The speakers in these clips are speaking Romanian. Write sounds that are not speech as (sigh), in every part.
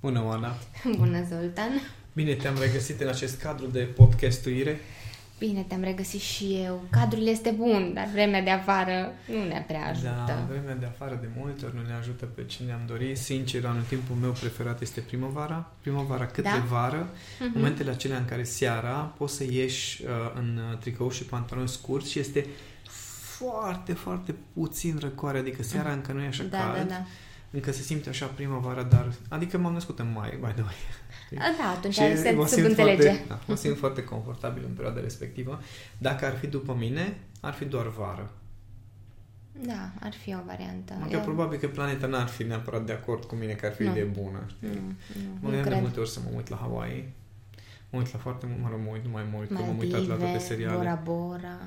Bună, Oana! (laughs) Bună, Zoltan! Bine te-am regăsit în acest cadru de podcastuire. Bine te-am regăsit și eu. Cadrul este bun, dar vremea de afară nu ne prea ajută. Da, vremea de afară de multe ori nu ne ajută pe cine am dorit. Sincer, în timpul meu preferat este primăvara. Primăvara cât Da? de vară. Mhm. Momentele acelea în care seara poți să ieși uh, în uh, tricou și pantaloni scurți și este foarte, foarte puțin răcoare. Adică seara încă nu e așa Da, cald. da, da. Încă se simte așa primăvara, dar... Adică m-am născut în mai, by the way. (laughs) A, Da, atunci Și se mă simt subînțelege. Foarte, da, mă simt foarte confortabil în perioada respectivă. Dacă ar fi după mine, ar fi doar vară. Da, ar fi o variantă. Măcar probabil că planeta n-ar fi neapărat de acord cu mine că ar fi Nu. de bună. Nu, știi? nu, Mă nu gândeam de cred. multe ori să mă uit la Hawaii. Mă uit la foarte mult, mă rog, mă uit, nu mai mult, că m-am uitat la toate Maldive, seriale. Bora Bora.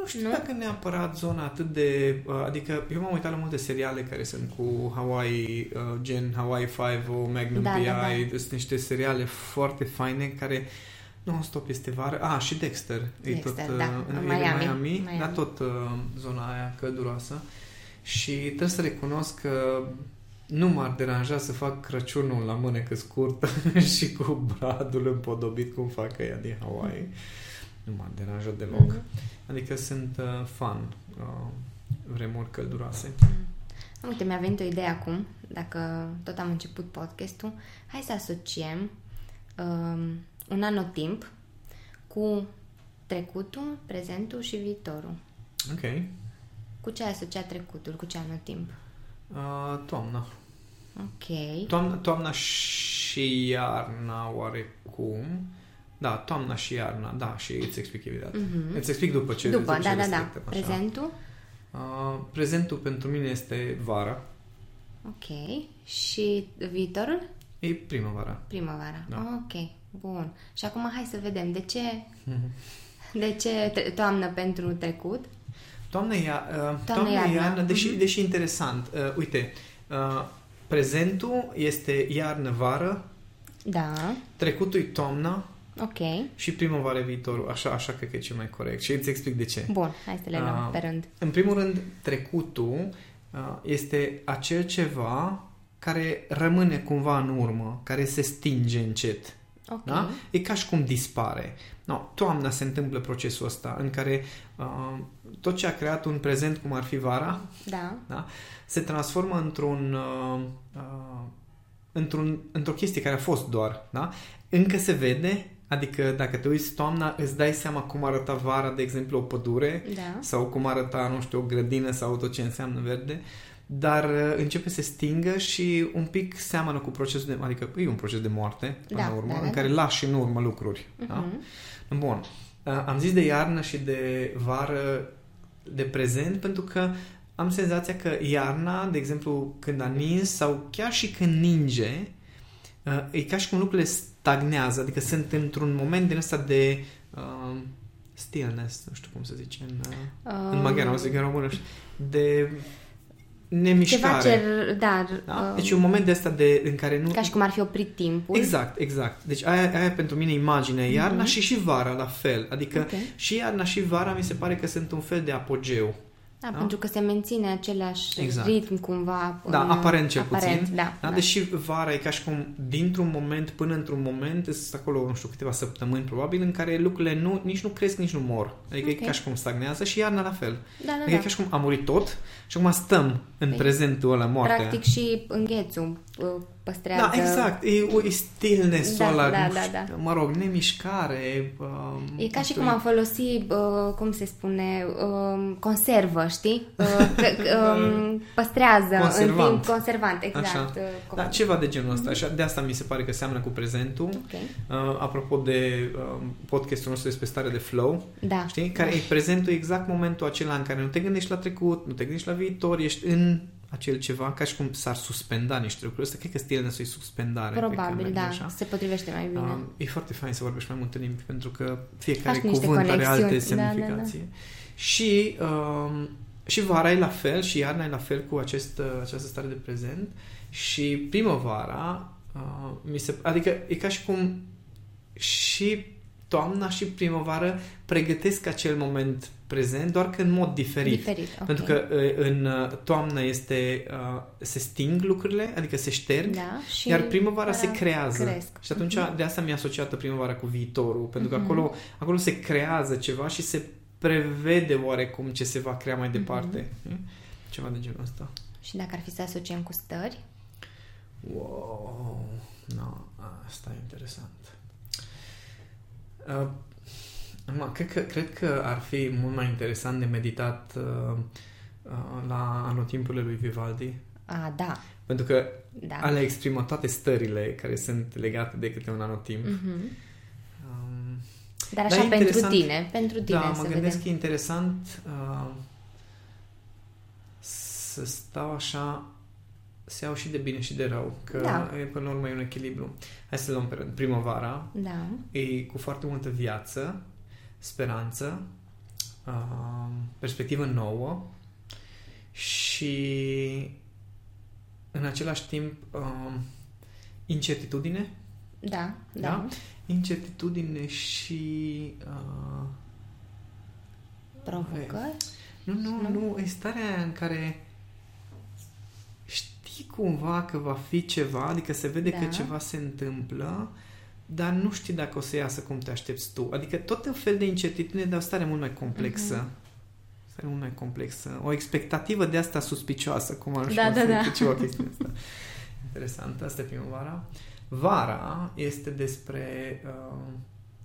Nu știu Nu? dacă neapărat zona atât de... uh, Adică eu m-am uitat la multe seriale care sunt cu Hawaii, uh, gen Hawaii 5 o Magnum Da, PI. da, da. Sunt niște seriale foarte faine care non-stop este vară. Ah, și Dexter. e Dexter, tot, da, uh, în e Miami. Miami, Miami. dar tot uh, zona aia călduroasă. Și trebuie să recunosc că nu m-ar deranja să fac Crăciunul la mânecă scurtă (laughs) și cu bradul împodobit cum fac ea din Hawaii. Nu m-ar deranja deloc. Mhm. Adică sunt uh, fan uh, vremuri călduroase. Uite, mi-a venit o idee acum, dacă tot am început podcastul, hai să asociem um, un anotimp cu trecutul, prezentul și viitorul. Ok. Cu ce ai asociat trecutul, cu ce anotimp? Uh, toamna. Ok. toamna. Toamna și iarna oarecum. Da, toamna și iarna. Da, și îți explic imediat. Mhm. Îți explic după ce După, ce da, da, da. restrictăm, așa. Prezentul? Uh, prezentul pentru mine este vara. Ok. Și viitorul? E primăvara. Primăvara. Da. Ok. Bun. Și acum hai să vedem de ce, Mhm. (laughs) de ce tre- toamnă pentru trecut? Toamna, ia, uh, toamna, Toamna, iarna, iarna. deși, Mhm. deși interesant. Uh, uite, uh, prezentul este iarnă-vară, Da. trecutul e toamna, Ok. Și primăvară viitorul, așa, așa cred că e cel mai corect. Și îți explic de ce. Bun. Hai să le luăm Ah. pe rând. În primul rând, trecutul uh, este acel ceva care rămâne cumva în urmă, care se stinge încet. Ok. Da? E ca și cum dispare. No, toamna se întâmplă procesul ăsta în care uh, tot ce a creat un prezent, cum ar fi vara, Da. da? se transformă într-un, uh, uh, într-un, într-o chestie care a fost doar. Da? Încă se vede, adică dacă te uiți toamna, îți dai seama cum arăta vara, de exemplu, o pădure Da. sau cum arăta, nu știu, o grădină sau tot ce înseamnă verde, dar uh, începe să se stingă și un pic seamănă cu procesul de, adică e un proces de moarte, până Da, la urmă, da, da, în da. care lași în urmă lucruri. Da? Mhm. Bun. Uh, Am zis de iarnă și de vară de prezent pentru că am senzația că iarna, de exemplu, când a nins sau chiar și când ninge, uh, e ca și cum lucrurile stagnează, adică sunt într-un moment din ăsta de uh, stillness, nu știu cum să zice în, uh, în Um, maghiară, o să zic în română, știu, de Ceva nemișcare. ce... Da. Da? um, Deci e un moment de ăsta de, în care nu... Ca și cum ar fi oprit timpul. Exact, exact. Deci aia, aia pentru mine imaginea. Iarna Mhm. și și vara la fel. Adică Ok. și iarna și vara mi se pare că sunt un fel de apogeu. Da, Da? pentru că se menține același Exact. ritm cumva. Da, în- aparent cel aparent, puțin. Da, Da? da. Deși vara e ca și cum dintr-un moment până într-un moment sunt acolo, nu știu, câteva săptămâni probabil în care lucrurile nu, nici nu cresc, nici nu mor. Adică Ok. e ca și cum stagnează și iarna la fel. da, da, Adică da. e ca și cum a murit tot și acum stăm în Păi, prezentul ăla moartea. Practic și înghețul uh, păstrează... Da, exact. E, o- e stillness-ul Da, ăla, da, nu da, știu, da. mă rog, nemișcare. Um, E ca nu și știu, cum am folosit, uh, cum se spune, um, conservă, știi? Uh, (laughs) că, um, păstrează Conservant. în timp conservant, exact. Așa. uh, Da, cum- ceva de genul ăsta. Așa, de asta mi se pare că seamănă cu prezentul. Ok. Uh, apropo de uh, podcastul nostru despre stare de flow, Da. știi? Care e prezentul exact momentul acela în care nu te gândești la trecut, nu te gândești la viitor, ești în acel ceva, ca și cum s-ar suspenda niște lucruri. Asta cred că stillness e suspendare. cred că Probabil, merge da. Așa. Se potrivește mai bine. Um, e foarte fain să vorbești mai multe limbi pentru că fiecare Faci niște cuvânt are alte conexiuni. Da, da, da. semnificații. Și, um, și vara e la fel și iarna e la fel cu acest, uh, această stare de prezent și primăvara uh, mi se, adică e ca și cum și toamna și primăvară pregătesc acel moment prezent, doar că în mod diferit. Diferit, ok. Pentru că uh, în uh, toamnă este, uh, se sting lucrurile, adică se șterg, Da, și iar primăvara vara se creează. cresc. Și atunci de asta mi-a asociată primăvara cu viitorul, pentru că Mhm. acolo, acolo se creează ceva și se prevede oarecum ce se va crea mai departe. Mhm. Ceva de genul ăsta. Și dacă ar fi să asociem cu stări? Wow, no, asta e interesant. Uh, acum, cred, că, cred că ar fi mult mai interesant de meditat uh, uh, la anotimpurile lui Vivaldi, A, da, pentru că da. ale exprimă toate stările care sunt legate de câte un anotimp. Mhm. Um, Dar Da, așa e pentru interesant. tine, pentru tine da, mă să gândesc vedem. că e interesant uh, să stau așa să iau și de bine și de rău, că Da. e, până la urmă e un echilibru. Hai să luăm pe rând. Primăvara Da, e cu foarte multă viață, speranță, uh, perspectivă nouă și în același timp uh, incertitudine, da, da. Da? incertitudine și uh, Provocări? Nu, nu, Nu? nu, e starea aia în care știi cumva că va fi ceva, adică se vede Da. că ceva se întâmplă, dar nu știi dacă o să iasă cum te aștepți tu. Adică tot un fel de incertitudine, dar o stare mult mai complexă. Mhm. Stare mult mai complexă. O expectativă de asta suspicioasă, cum ar Da, da, da. ceva chestia asta. Interesant, asta e primăvara. Vara este despre uh,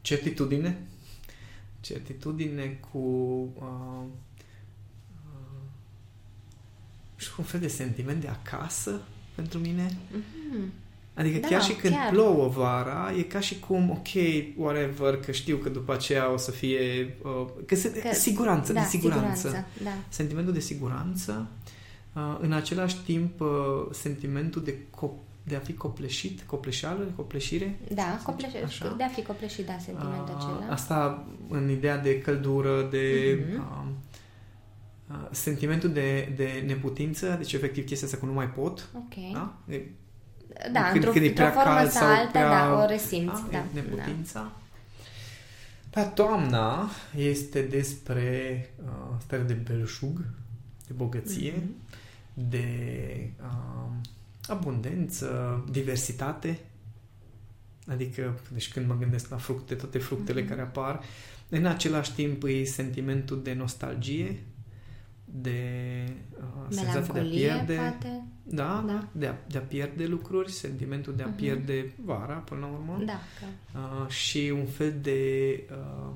certitudine, certitudine cu uh, uh, și cu un fel de sentiment de acasă pentru mine. Mhm. Adică Da, chiar și când chiar. plouă vara, e ca și cum, ok, whatever, că știu că după aceea o să fie... Uh, că se, Că- siguranță, da, de siguranță. siguranță, da. Sentimentul de siguranță, uh, în același timp uh, sentimentul de, cop- de a fi copleșit, copleșeală, copleșire. Da, Să copleș... zicem așa. de a fi copleșit, da, sentimentul Uh, acela. Asta în ideea de căldură, de... Mhm. Uh, uh, sentimentul de, de neputință, deci efectiv chestia asta că nu mai pot, Ok. da? E, Da, când- într-o, când e într-o prea formă cald sau sau alta, prea- da, o resimți. Da, Da, e neputința. Dar toamna este despre uh, stare de belșug, de bogăție, Mhm. de uh, abundență, diversitate. Adică, deci când mă gândesc la fructe, toate fructele Mhm. care apar, în același timp e sentimentul de nostalgie, de uh, senzația de a Melancolie, pierde. poate. Da, Da. De, a, de a pierde lucruri, sentimentul de a Mhm. pierde vara, până la urmă. Da, că... Uh, și un fel de, uh,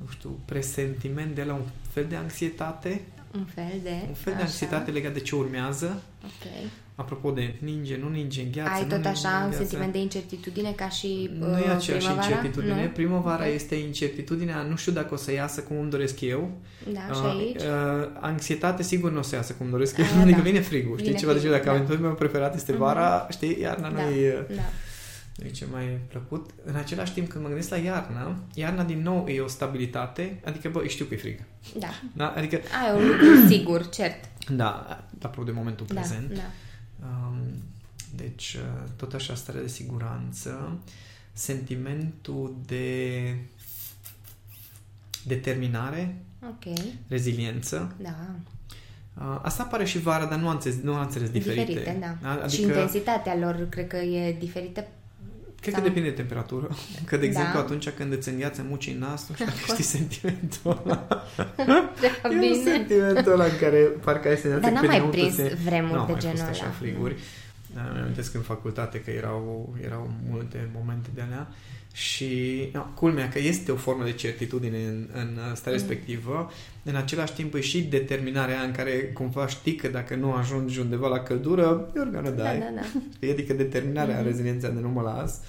nu știu, presentiment de la un fel de anxietate, Un fel de... un fel de așa. anxietate legat de ce urmează. Ok. Apropo de ninge, nu ninge în gheață. Ai nu tot ninge așa în un gheață. sentiment de incertitudine ca și Nu e uh, aceeași primăvara? incertitudine. Nu? Primăvara Ok. este incertitudinea, nu știu dacă o să iasă cum îmi doresc eu. Da, și Uh, aici? uh, anxietate sigur nu o să iasă cum îmi doresc eu. Ah, adică da. vine frigul. Știi Vine ceva de genul, dacă frigul, da. aventurul meu preferat este Mhm. vara, știi, iarna Da, nu e... da. E ce mai plăcut. În același timp, când mă gândesc la iarnă, iarna din nou e o stabilitate, adică, bă, știu că e frig. Da. Da? Adică, Ai un lucru sigur, cert. da, apropo de momentul Da, prezent. da. Um, deci, uh, tot așa stare de siguranță, sentimentul de determinare, Ok, reziliență. da. Uh, asta apare și vara, dar nuanțe, nuanțele sunt diferite. Diferite, da. Adică, Și intensitatea lor cred că e diferită. Cred că Sau- depinde de temperatură. (laughs) Că, de exemplu, Da. atunci când îți îngheață mucii în nas, nu știu (laughs) dacă știi sentimentul ăla. Prea (laughs) E un bine. sentimentul ăla în care parcă ai senzația Dar că n-am pe mai dinăuntru prins se... vremuri Nu, de mai genul fost așa ăla. friguri. Da, mi amintesc în facultate că erau, erau multe momente de alea și no, culmea că este o formă de certitudine în, în starea Mm. respectivă, în același timp e și determinarea în care cumva știi că dacă nu ajungi undeva la căldură, you're gonna die. Da, da, da. (laughs) Știi? Adică determinarea, Mhm. reziliența de nu mă las.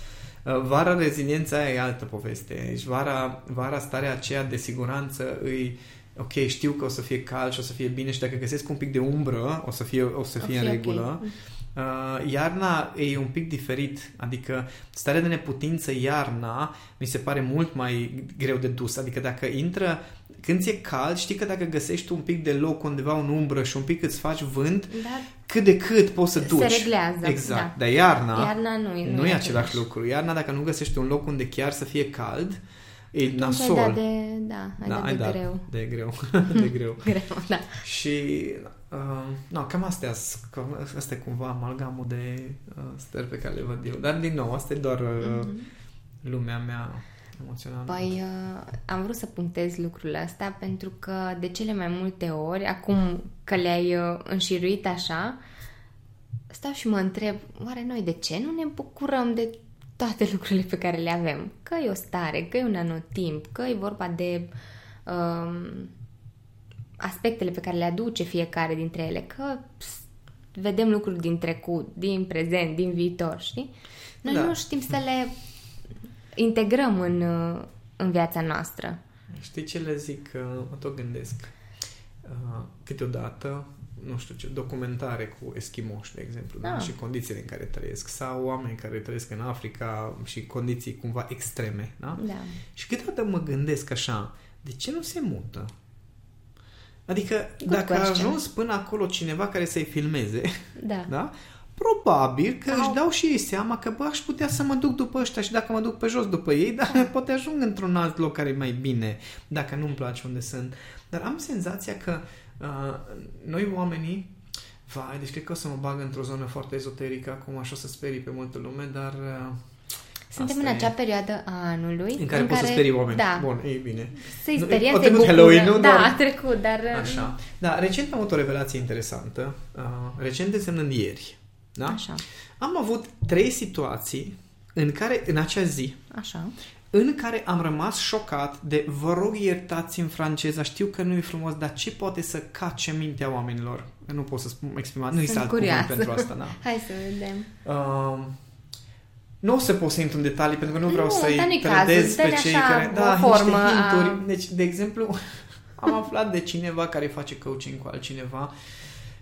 Uh, Vara, reziliența aia e altă poveste. Deci vara, vara starea aceea de siguranță îi ok, știu că o să fie cald și o să fie bine și dacă găsesc un pic de umbră, o să fie, o să O fie în fi ok. Regulă. Uh, iarna e un pic diferit, adică starea de neputință iarna mi se pare mult mai greu de dus, adică dacă intră când ți-e cald, știi că dacă găsești un pic de loc undeva în umbră și un pic îți faci vânt, Dar cât de cât poți să duci. se reglează. Exact. Da. Dar iarna, Iarna nu, e- nu, e același lucru. Iarna, dacă nu găsești un loc unde chiar să fie cald, e Atunci ai nasol. dat de, da, ai da, dat ai de dat greu. de greu. (laughs) de greu. Greu, da. Și uh, no, cam astea sunt- asta e cumva amalgamul de uh, stări pe care le văd eu. Dar din nou, asta e doar uh, Mhm. lumea mea emoțională. Păi, uh, am vrut să punctez lucrul ăsta pentru că de cele mai multe ori, acum că le-ai uh, înșiruit așa, stau și mă întreb, oare noi de ce nu ne bucurăm de toate lucrurile pe care le avem? Că e o stare, că e un anotimp, că e vorba de um, aspectele pe care le aduce fiecare dintre ele, că pst, vedem lucruri din trecut, din prezent, din viitor, știi? Noi Da. nu știm să le integrăm în, uh, în viața noastră. Știi ce le zic? Uh, Mă tot gândesc. Uh, câteodată, nu știu ce, documentare cu eschimoși, de exemplu, da? Ah. și condițiile în care trăiesc, sau oameni care trăiesc în Africa și condiții cumva extreme, da? Da. Și câteodată mă gândesc așa, de ce nu se mută? Adică, Good dacă a question. ajuns până acolo cineva care să-i filmeze, (laughs) Da. da? Probabil că Sau- își dau și ei seama că, bă, aș putea să mă duc după ăștia și dacă mă duc pe jos după ei, dar (laughs) poate ajung într-un alt loc care e mai bine, dacă nu-mi place unde sunt. Dar am senzația că uh, noi oamenii, vai, deci cred că o să mă bag într-o zonă foarte ezoterică acum, așa o să sperii pe multă lume, dar... Uh, Suntem asta în e. acea perioadă a anului în care poți să sperii oameni. Da. Bun, e bine. Să-i Nu, speria, a să-i trecut bucură. Halloween, nu? Da, Doar- a trecut, dar... uh, Așa. Da, recent am avut o revelație interesantă. Uh, recent însemnând ieri. Da? Așa, Am avut trei situații în care, în acea zi, așa. în care am rămas șocat de vă rog iertați în franceza, știu că nu e frumos, dar ce poate să cace mintea oamenilor? Nu pot să spun exprima, nu este alt cuvânt curioasă. pentru asta, da. (laughs) Hai să vedem. Uh, nu o să pot să intru în detalii pentru că nu vreau Nu, să-i dar nu-i trădez cazul, pe dă-ne cei așa care... o Da, formă niște a- hinturi. Deci, de exemplu, (laughs) am aflat de cineva care face coaching cu altcineva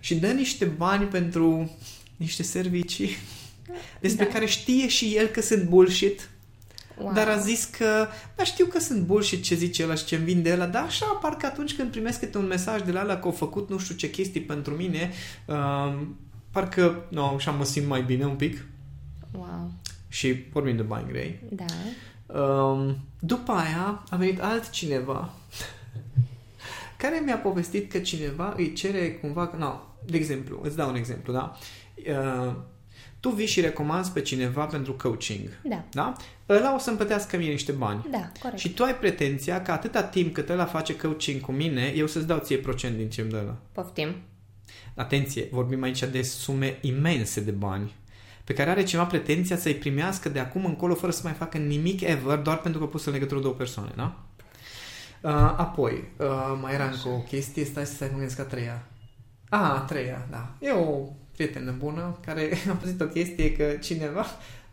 și dă niște bani pentru niște servicii (laughs) despre Da. care știe și el că sunt bullshit Wow. dar a zis că, da, știu că sunt bullshit ce zice ăla și ce-mi vinde ăla, dar așa, parcă atunci când primesc câte un mesaj de la ăla că au făcut nu știu ce chestii pentru mine, um, parcă, nu, așa mă simt mai bine un pic Wow. Și vorbim de bani grei. Da. Um, după aia a venit altcineva (laughs) care mi-a povestit că cineva îi cere cumva, no, de exemplu, îți dau un exemplu, da? Uh, tu vii și recomanzi pe cineva pentru coaching, Da. da? Ăla o să-mi plătească mie niște bani. Da, corect. Și tu ai pretenția că atâta timp cât ăla face coaching cu mine, eu să-ți dau ție procent din ce îmi dă ăla. Poftim. Atenție, vorbim aici de sume imense de bani pe care are cineva pretenția să-i primească de acum încolo fără să mai facă nimic ever, doar pentru că a pus în legătură două persoane, da? Uh, apoi, uh, mai era încă o chestie, stai să mă gândesc a treia. A, a treia, da. E o prietenă bună care (laughs) a pus o chestie că cineva,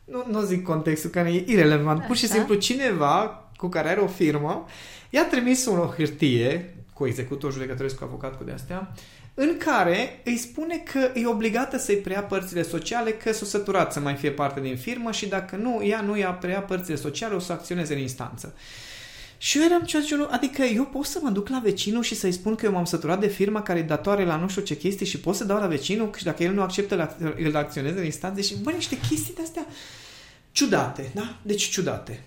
nu, nu zic contextul, care e irrelevant, pur și Așa. simplu cineva cu care are o firmă i-a trimis o hârtie cu executor judecătoresc cu avocat cu de-astea în care îi spune că e obligată să-i preia părțile sociale, că s-a săturat să mai fie parte din firmă și dacă nu, ea nu i-a preia părțile sociale, o să acționeze în instanță. Și eu eram ceva de genul, adică eu pot să mă duc la vecinul și să-i spun că eu m-am săturat de firma care e datoare la nu știu ce chestii și pot să dau la vecinul și dacă el nu acceptă, la- îl acționeze în instanță și, bă, niște chestii de-astea ciudate, da? Deci ciudate.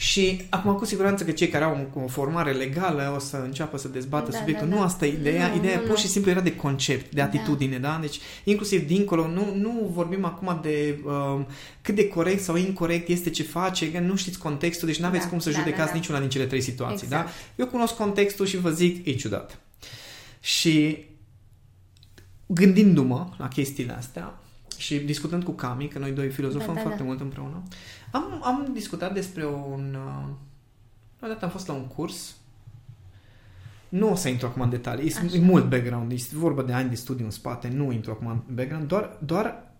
Și acum cu siguranță că cei care au o formare legală o să înceapă să dezbată Da, subiectul. da, nu da. asta e ideea. Nu, ideea nu, pur nu. și simplu era de concept, de atitudine, da? Deci inclusiv dincolo, nu, nu vorbim acum de um, cât de corect sau incorrect este ce face, că nu știți contextul, deci nu aveți Da, cum să da, judecați da, da. niciuna din cele trei situații, Exact. da? Eu cunosc contextul și vă zic, e ciudat. Și gândindu-mă la chestiile astea și discutând cu Cami, că noi doi filozofăm Da, da, foarte da. mult împreună, am, am discutat despre un... Uh, la dată am fost la un curs nu o să intru acum în detalii, e, Așa. e mult background, este vorba de ani de studiu în spate, nu intru acum în background, doar, doar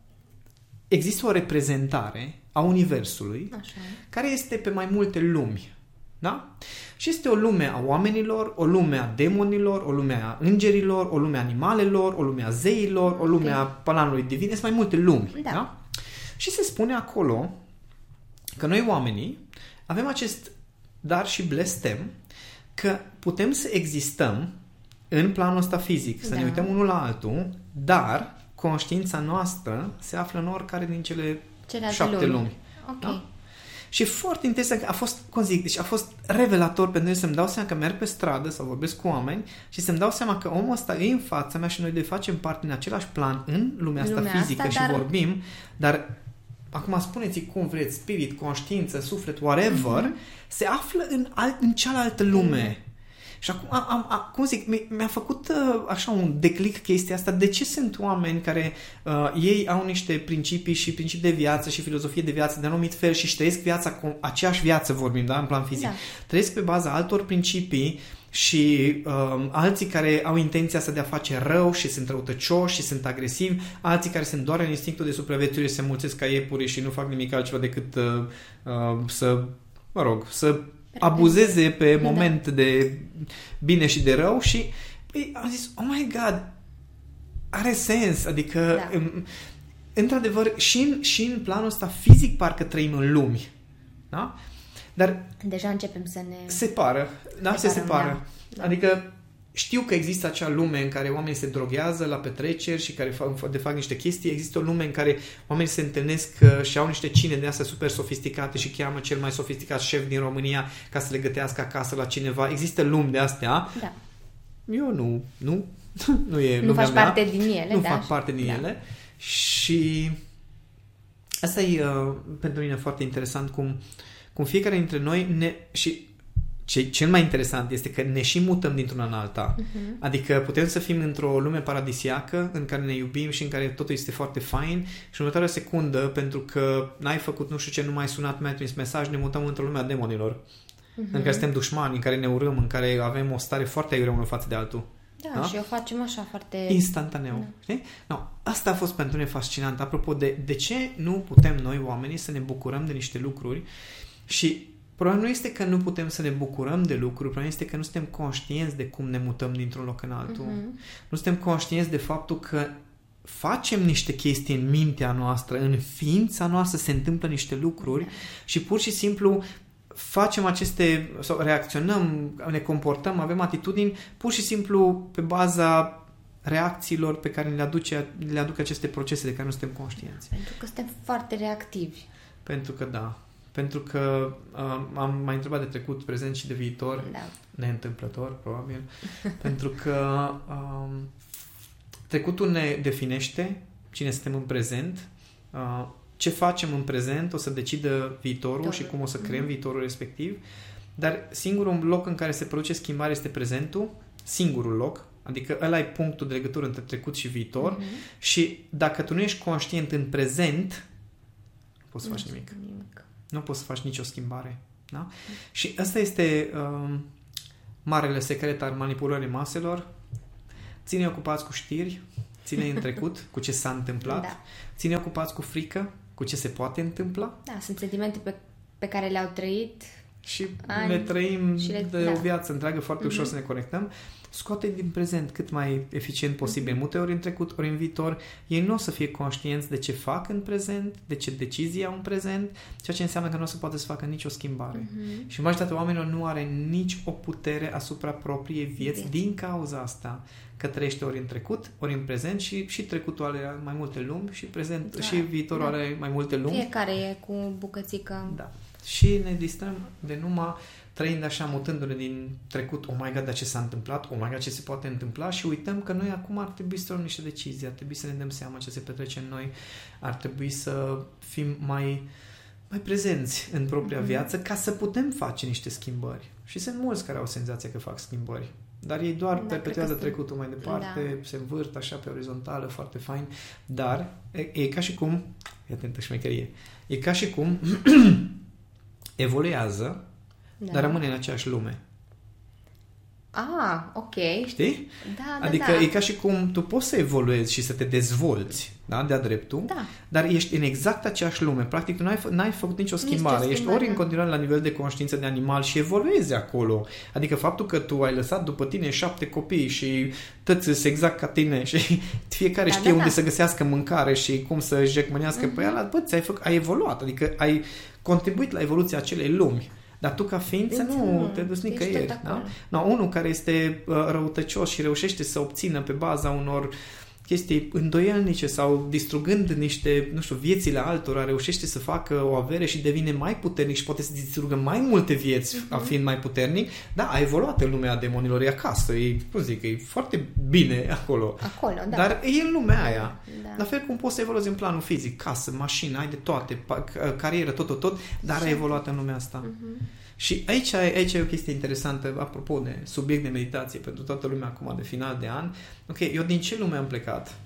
există o reprezentare a Universului Așa. care este pe mai multe lumi. Da? Și este o lume a oamenilor, o lume a demonilor, o lume a îngerilor, o lume a animalelor, o lume a zeilor, o lume a planului divin. Sunt mai multe lumi. Da. da? Și se spune acolo că noi oamenii avem acest dar și blestem că putem să existăm în planul ăsta fizic, să Da. ne uităm unul la altul, dar conștiința noastră se află în oricare din cele Celelalte șapte lumi. lumi. Ok. Da? Și e foarte interesant că a fost, cum zic, deci a fost revelator pentru mine să-mi dau seama că merg pe stradă sau vorbesc cu oameni și să-mi dau seama că omul ăsta e în fața mea și noi de facem parte în același plan în lumea asta Lumea fizică asta, și dar- vorbim, dar acum spuneți cum vreți, spirit, conștiință, suflet, whatever, Mhm. se află în, alt, în cealaltă lume. Și acum, am, am, am, cum zic, mi- mi-a făcut uh, așa un declic chestia asta. De ce sunt oameni care uh, ei au niște principii și principii de viață și filozofie de viață de anumit fel și își trăiesc viața, cu aceeași viață vorbim, da, în plan fizic. Da. Trăiesc pe baza altor principii și um, alții care au intenția asta de a face rău și sunt răutăcioși și sunt agresivi, alții care sunt doar în instinctul de supraviețuire, se mulțesc ca iepuri și nu fac nimic altceva decât uh, uh, să, mă rog, să abuzeze pe Da. moment de bine și de rău și păi, am zis, oh my god, are sens, adică Da. da. într-adevăr și în, și în planul ăsta fizic parcă trăim în lumi, da? Dar Deja începem să ne... separă, da? Se Separăm, separă. da. Adică știu că există acea lume în care oamenii se droghează la petreceri și care fac, de fac niște chestii. Există o lume în care oamenii se întâlnesc uh, și au niște cine de astea super sofisticate și cheamă cel mai sofisticat șef din România ca să le gătească acasă la cineva. Există lumi de astea. Da. Eu nu, nu, (laughs) nu e Nu lumea faci mea. parte din ele, nu da? fac parte din da. ele și asta e uh, pentru mine foarte interesant cum, cum fiecare dintre noi ne, și ce, cel mai interesant este că ne și mutăm dintr-una în alta. Mhm. Adică putem să fim într-o lume paradisiacă în care ne iubim și în care totul este foarte fain și în următoarea secundă, pentru că n-ai făcut nu știu ce, nu mai ai sunat, mi-ai trimis mesaj, ne mutăm într-o lume a demonilor. Mhm. În care suntem dușmani, în care ne urâm, în care avem o stare foarte aiurea unul față de altul. Da, Da? și o facem așa foarte... Instantaneu. Da. Știi? No, asta a fost pentru mine fascinant. Apropo de de ce nu putem noi oamenii să ne bucurăm de niște lucruri și problema nu este că nu putem să ne bucurăm de lucruri, problema este că nu suntem conștienți de cum ne mutăm dintr-un loc în altul. Mhm. Nu suntem conștienți de faptul că facem niște chestii în mintea noastră, în ființa noastră se întâmplă niște lucruri și pur și simplu facem aceste, sau reacționăm, ne comportăm, avem atitudini pur și simplu pe baza reacțiilor pe care le, aduce, le aduc aceste procese de care nu suntem conștienți. Pentru că suntem foarte reactivi. Pentru că da. Pentru că uh, am mai întrebat de trecut, prezent și de viitor, Da. neîntâmplător, probabil, (laughs) pentru că um, trecutul ne definește cine suntem în prezent, uh, ce facem în prezent o să decidă viitorul Viitorul. și cum o să creăm Mhm. viitorul respectiv, dar singurul loc în care se produce schimbare este prezentul, singurul loc, adică ăla e punctul de legătură între trecut și viitor Mhm. și dacă tu nu ești conștient în prezent, nu poți să Nu faci știu nimic nimic. Nu poți să faci nicio schimbare. Da? Și ăsta este um, marele secret al manipulării maselor. Ține ocupați cu știri, ține în trecut, (laughs) cu ce s-a întâmplat, Da. ține ocupați cu frică, cu ce se poate întâmpla da, sunt sentimente pe, pe care le-au trăit. și Ani le trăim și le- de da. o viață întreagă foarte ușor Mhm. să ne conectăm. Scoate din prezent cât mai eficient posibil, Mhm. multe ori în trecut, ori în viitor. Ei nu o să fie conștienți de ce fac în prezent, de ce decizii au în prezent, ceea ce înseamnă că nu o să poată să facă nicio schimbare. Mhm. Și majoritatea oamenilor nu are nici o putere asupra propriei vieți Vieți. din cauza asta. Că trăiește ori în trecut, ori în prezent și, și trecutul are mai multe lumi și prezent Da, și viitorul da. are mai multe lumi. Fiecare e cu bucățică. Da. Și ne distrăm de numai trăind așa, mutându-ne din trecut, oh my god, dar ce s-a întâmplat, oh my god, ce se poate întâmpla și uităm că noi acum ar trebui să luăm niște decizii, ar trebui să ne dăm seama ce se petrece în noi, ar trebui să fim mai, mai prezenți în propria Mhm. viață ca să putem face niște schimbări. Și sunt mulți care au senzația că fac schimbări. Dar ei doar Da, cred că perpetuează sunt- trecutul mai departe, Da. se învârt așa pe orizontală, foarte fain, dar e, e ca și cum, e atentă șmecherie, e ca și cum (clears throat) evoluează, Da. dar rămâne în aceeași lume. Ah, ok. Știi? Da, da, Adică da. e ca și cum tu poți să evoluezi și să te dezvolți, da, de-a dreptul, Da. dar ești în exact aceeași lume. Practic, tu n-ai, fă- n-ai făcut nicio Nici o schimbare. Ești schimbare, ori în da. continuare la nivel de conștiință de animal și evoluezi acolo. Adică faptul că tu ai lăsat după tine șapte copii și toți sunt exact ca tine (laughs) și fiecare Da, știe da, unde da. să găsească mâncare și cum să jecmănească pe ea, bă, ți-ai, făcut, ai evoluat, adică ai contribuit la evoluția acelei lumi. Dar tu ca ființă Ființă nu nu, te duci ești nicăieri. tot Da? acolo. No, unul care este uh, răutăcios și reușește să obțină pe baza unor chestii îndoielnice sau distrugând niște, nu știu, viețile altora, reușește să facă o avere și devine mai puternic și poate să distrugă mai multe vieți Mhm. uh-huh. fiind mai puternic, da, a evoluat în lumea demonilor, e acasă, e, cum zic, e foarte bine acolo. Acolo, da. Dar e în lumea aia. Da. La fel cum poți să evoluezi în planul fizic, casă, mașină, ai de toate, pa- carieră, tot, tot, tot, dar ai evoluat în lumea asta. Mhm. Și aici, aici e o chestie interesantă, apropo de subiect de meditație pentru toată lumea acum de final de an. Ok, eu din ce lume am plecat?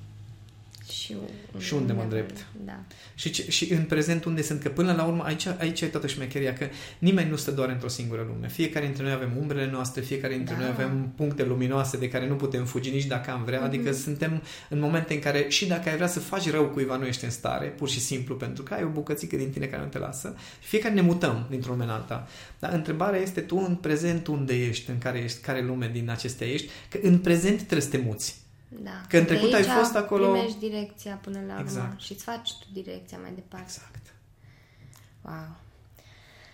Și, Și unde mă îndrept? Da. Și, ce, și în prezent unde sunt? Că până la urmă aici, aici e toată șmecheria, că nimeni nu stă doar într-o singură lume. Fiecare dintre noi avem umbrele noastre, fiecare dintre Da. noi avem puncte luminoase de care nu putem fugi nici dacă am vrea. Mhm. Adică suntem în momente în care și dacă ai vrea să faci rău cuiva, nu ești în stare, pur și simplu, pentru că ai o bucățică din tine care nu te lasă. Și fiecare ne mutăm dintr-o lume în alta. Dar întrebarea este tu în prezent unde ești, în care ești, care lume din acestea ești, că în prezent trebuie să te muți. Da. Că în De trecut ai aici fost acolo- primești direcția până la urmă Exact. și îți faci tu direcția mai departe. Exact. Wow.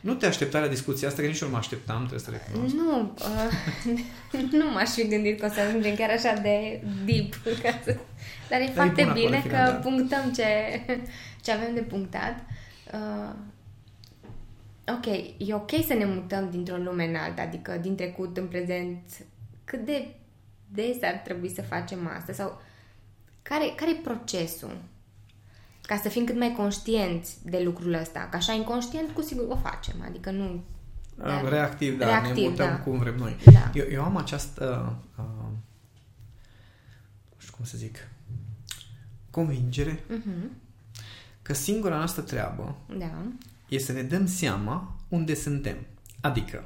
Nu te aștepta la discuția asta, că nici eu nu mă așteptam, trebuie să recunosc. Nu, uh, (laughs) nu m-aș fi gândit că o să ajungem chiar așa de deep. (laughs) ca să- Dar e foarte bun acolo, bine final, că da. punctăm ce, (laughs) ce avem de punctat. Uh, ok, e ok să ne mutăm dintr-o lume în alta, adică din trecut în prezent. Cât de des ar trebui să facem asta? Sau care, care e procesul? Ca să fim cât mai conștienți de lucrul ăsta. Că așa inconștient, cu sigur o facem. Adică nu... Da. Reactiv, da, Reactiv, ne mutăm da. cum vrem noi. Da. Eu, eu am această, uh, nu știu cum să zic, convingere Mhm. că singura noastră treabă Da. e să ne dăm seama unde suntem. Adică,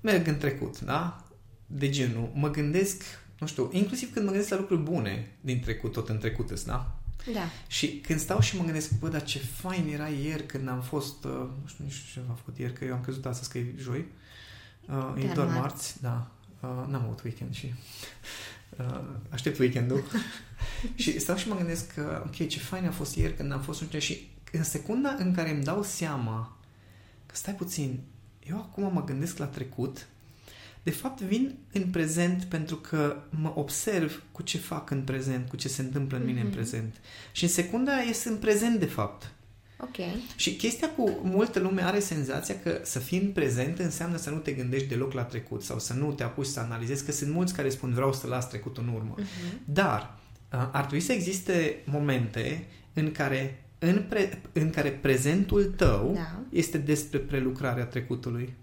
merg în trecut, da? De genul, mă gândesc, nu știu, inclusiv când mă gândesc la lucruri bune din trecut, tot în trecut îs, da? Da. Și când stau și mă gândesc, bă, dar ce fain era ieri când am fost, uh, nu știu nici ce am făcut ieri, că eu am crezut astăzi că e joi, uh, e Chiar doar marți. marți, da, uh, n-am avut weekend și uh, aștept weekendul. (laughs) și stau și mă gândesc că, ok, ce fain a fost ieri când am fost, nu știu ce, și în secunda în care îmi dau seama că stai puțin, eu acum mă gândesc la trecut, de fapt vin în prezent pentru că mă observ cu ce fac în prezent, cu ce se întâmplă în mine în Mhm. prezent. Și în secunda aia ies în prezent, de fapt. Ok. Și chestia cu multă lume are senzația că să fii în prezent înseamnă să nu te gândești deloc la trecut sau să nu te apuci să analizezi, că sunt mulți care spun vreau să las trecutul în urmă. Mhm. Dar a, ar trebui să existe momente în care, în, pre, în care prezentul tău Da. este despre prelucrarea trecutului.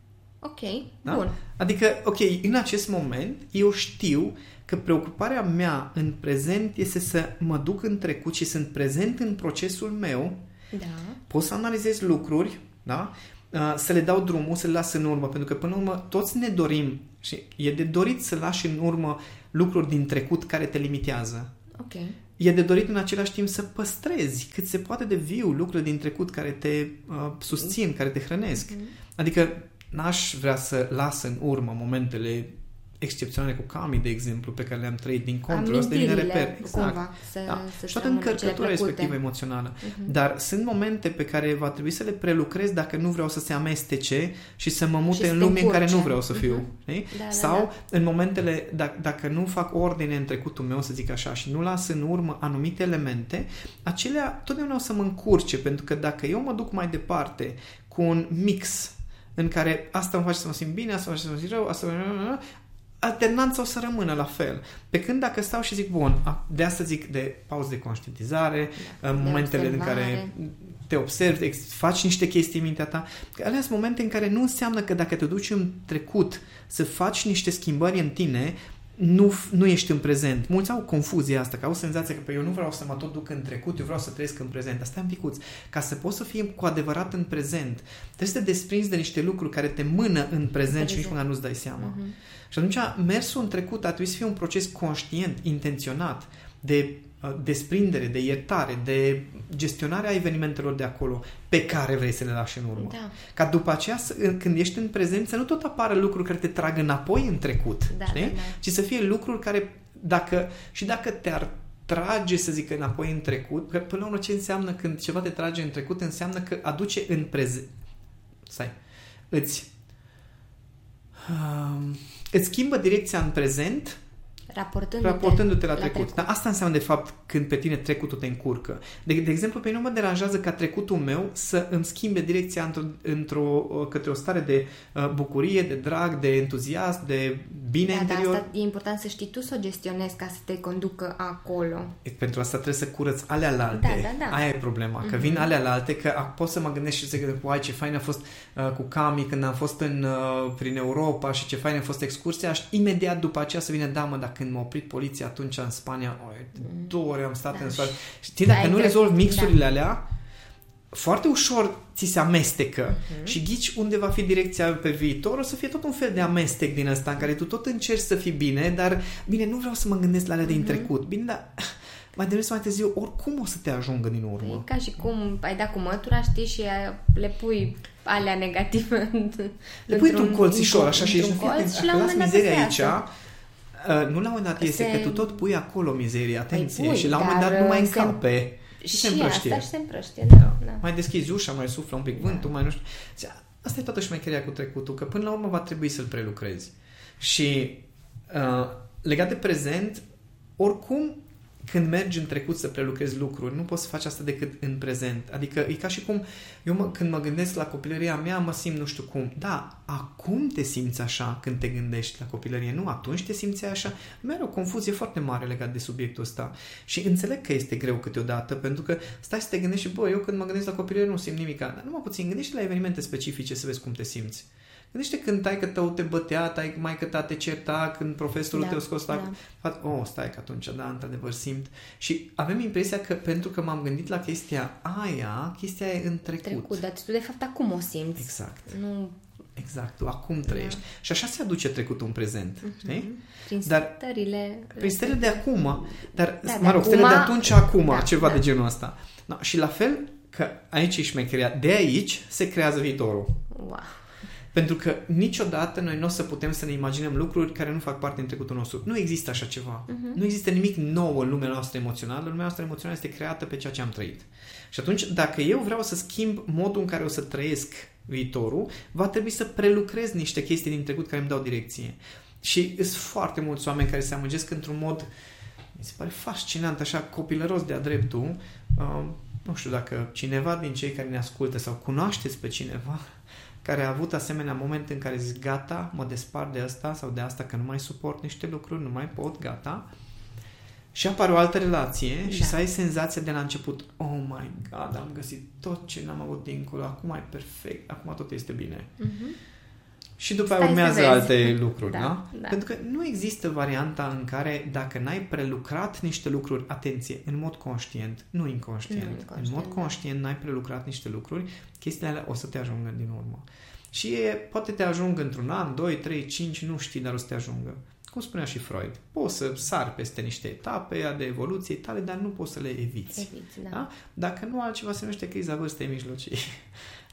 Ok. Da? Bun. Adică, ok, în acest moment eu știu că preocuparea mea în prezent este să mă duc în trecut și sunt prezent în procesul meu, Da. pot să analizez lucruri, da? Uh, să le dau drumul, să le las în urmă, pentru că până la urmă toți ne dorim și e de dorit să lași în urmă lucruri din trecut care te limitează. Ok. E de dorit în același timp să păstrezi cât se poate de viu lucrurile din trecut care te uh, susțin, care te hrănesc. Mhm. Adică n-aș vrea să las în urmă momentele excepționale cu Cami, de exemplu, pe care le-am trăit din contră. Ăsta devine Amintirile, reper. Exact. Cumva, să, Da. să Și toată rămână cele încărcătura plăcute. respectivă emoțională. Mhm. Dar sunt momente pe care va trebui să le prelucrez dacă nu vreau să se amestece și să mă Și mute să în te lume în care nu încurce. vreau să fiu. Mhm. știi? Da, da, Sau da. în momentele, dacă, dacă nu fac ordine în trecutul meu, să zic așa, și nu las în urmă anumite elemente, acelea totdeauna o să mă încurce, pentru că dacă eu mă duc mai departe cu un mix în care asta mă face să mă simt bine, asta mă face să mă simt rău, asta mă... alternanța o să rămână la fel. Pe când dacă stau și zic, bun, a- de asta zic de pauză de conștientizare, Da, în de momentele în observare. care te observi, ex- faci niște chestii în mintea ta, că alea sunt momente în care nu înseamnă că dacă te duci în trecut să faci niște schimbări în tine, nu, nu ești în prezent. Mulți au confuzia asta, că au senzația că pe eu nu vreau să mă tot duc în trecut, eu vreau să trăiesc în prezent. Asta e un picuț. Ca să poți să fii cu adevărat în prezent, trebuie să te desprinzi de niște lucruri care te mână în prezent și nici măcar nu-ți dai seama. Uh-huh. Și atunci mersul în trecut ar trebui să fie un proces conștient, intenționat, de uh, desprindere, de iertare, de gestionare a evenimentelor de acolo pe care vrei să le lași în urmă. Da. Ca după aceea, când ești în prezență, nu tot apară lucruri care te trag înapoi în trecut, da, știi? Da, da. ci să fie lucruri care, dacă și dacă te-ar trage, să zic, înapoi în trecut, că până la urmă ce înseamnă când ceva te trage în trecut, înseamnă că aduce în prezent. Stai. Îți uh, îți schimbă direcția în prezent Raportându-te, raportându-te la, la trecut. trecut. Dar asta înseamnă, de fapt, când pe tine trecutul te încurcă. De, de exemplu, pe mine nu mă deranjează ca trecutul meu să îmi schimbe direcția într-o, într-o, către o stare de uh, bucurie, de drag, de entuziasm, de bine da, interior. Dar asta e important să știi tu să o gestionezi ca să te conducă acolo. E, pentru asta trebuie să curăți alea la alte. Da, da, da. Aia e problema. Că mm-hmm. vin alea la alte, că pot să mă gândesc și să zic, uai, ce fain a fost uh, cu Cami când am fost în, uh, prin Europa și ce fain a fost excursia și imediat după aceea să vină, da, mă, dar când m-a oprit poliția atunci în Spania, oh, două ore am stat da, în soare. Știi, dacă nu rezolvi mixurile da. alea, foarte ușor ți se amestecă uh-huh. și ghici unde va fi direcția pe viitor, o să fie tot un fel de amestec din ăsta în care tu tot încerci să fii bine, dar bine, nu vreau să mă gândesc la alea uh-huh. din mhm. trecut. Bine, dar (laughs) mai devreme sau mai târziu, oricum o să te ajungă din urmă. E ca și cum ai dat cu mătura, știi, și le pui alea negative Le pui într-un colțișor, așa, și ești colț, și la un moment dat mizeria aici, Uh, nu la un moment dat este că tu tot pui acolo mizerie, atenție, păi pui, și la un moment dat nu mai încape. Și, se împrăștie. Asta și se împrăștie, da, da. da. Mai deschizi ușa, mai suflă un pic da. vântul, mai nu știu. Asta e toată șmecheria cu trecutul, că până la urmă va trebui să-l prelucrezi. Și uh, legat de prezent, oricum când mergi în trecut să prelucrezi lucruri, nu poți să faci asta decât în prezent. Adică e ca și cum, eu mă, când mă gândesc la copilăria mea, mă simt nu știu cum. Da, acum te simți așa când te gândești la copilărie, nu atunci te simți așa. Mereu o confuzie foarte mare legat de subiectul ăsta. Și înțeleg că este greu câteodată, pentru că stai să te gândești și, bă, eu când mă gândesc la copilărie nu simt nimic. Dar numai puțin, gândește la evenimente specifice să vezi cum te simți. Gândește când taică tău te bătea, tai mai că te certa, când profesorul da, te-a scos la... Da. Oh, stai că atunci, da, într-adevăr simt. Și avem impresia că pentru că m-am gândit la chestia aia, chestia e în trecut. Trecut, dar tu de fapt acum o simți. Exact. Nu Exact, tu acum da. trăiești. Da. Și așa se aduce trecutul în prezent, uh-huh. știi? Prin Dar, stările... Prin stările de acum. Dar, da, mă rog, acum... stările de atunci, acum, da, ceva da. de genul ăsta. No, și la fel, că aici e șmecheria, de aici se creează viitorul. Wow. Pentru că niciodată noi nu o să putem să ne imaginăm lucruri care nu fac parte din trecutul nostru. Nu există așa ceva. Uh-huh. Nu există nimic nou în lumea noastră emoțională. Lumea noastră emoțională este creată pe ceea ce am trăit. Și atunci, dacă eu vreau să schimb modul în care o să trăiesc viitorul, va trebui să prelucrez niște chestii din trecut care îmi dau direcție. Și sunt foarte mulți oameni care se amăgesc într-un mod, mi se pare fascinant, așa copilăros de-a dreptul. Uh, nu știu dacă cineva din cei care ne ascultă sau cunoașteți pe cineva care a avut asemenea moment în care zic gata, mă despart de asta sau de asta că nu mai suport niște lucruri, nu mai pot, gata. Și apare o altă relație da. și să ai senzația de la început, oh my god, am găsit tot ce n-am avut dincolo, acum e perfect, acum tot este bine. Uh-huh. Și după aia urmează alte lucruri, da, da? da? Pentru că nu există varianta în care dacă n-ai prelucrat niște lucruri, atenție, în mod conștient, nu inconștient, nu inconștient în mod da. conștient n-ai prelucrat niște lucruri, chestiile alea o să te ajungă din urmă. Și e, poate te ajung într-un an, 2, 3, 5, nu știi, dar o să te ajungă. Cum spunea și Freud, poți să sari peste niște etape de evoluție tale, dar nu poți să le eviți. eviți da. Da? Dacă nu altceva se numește criza vârstei mijlocii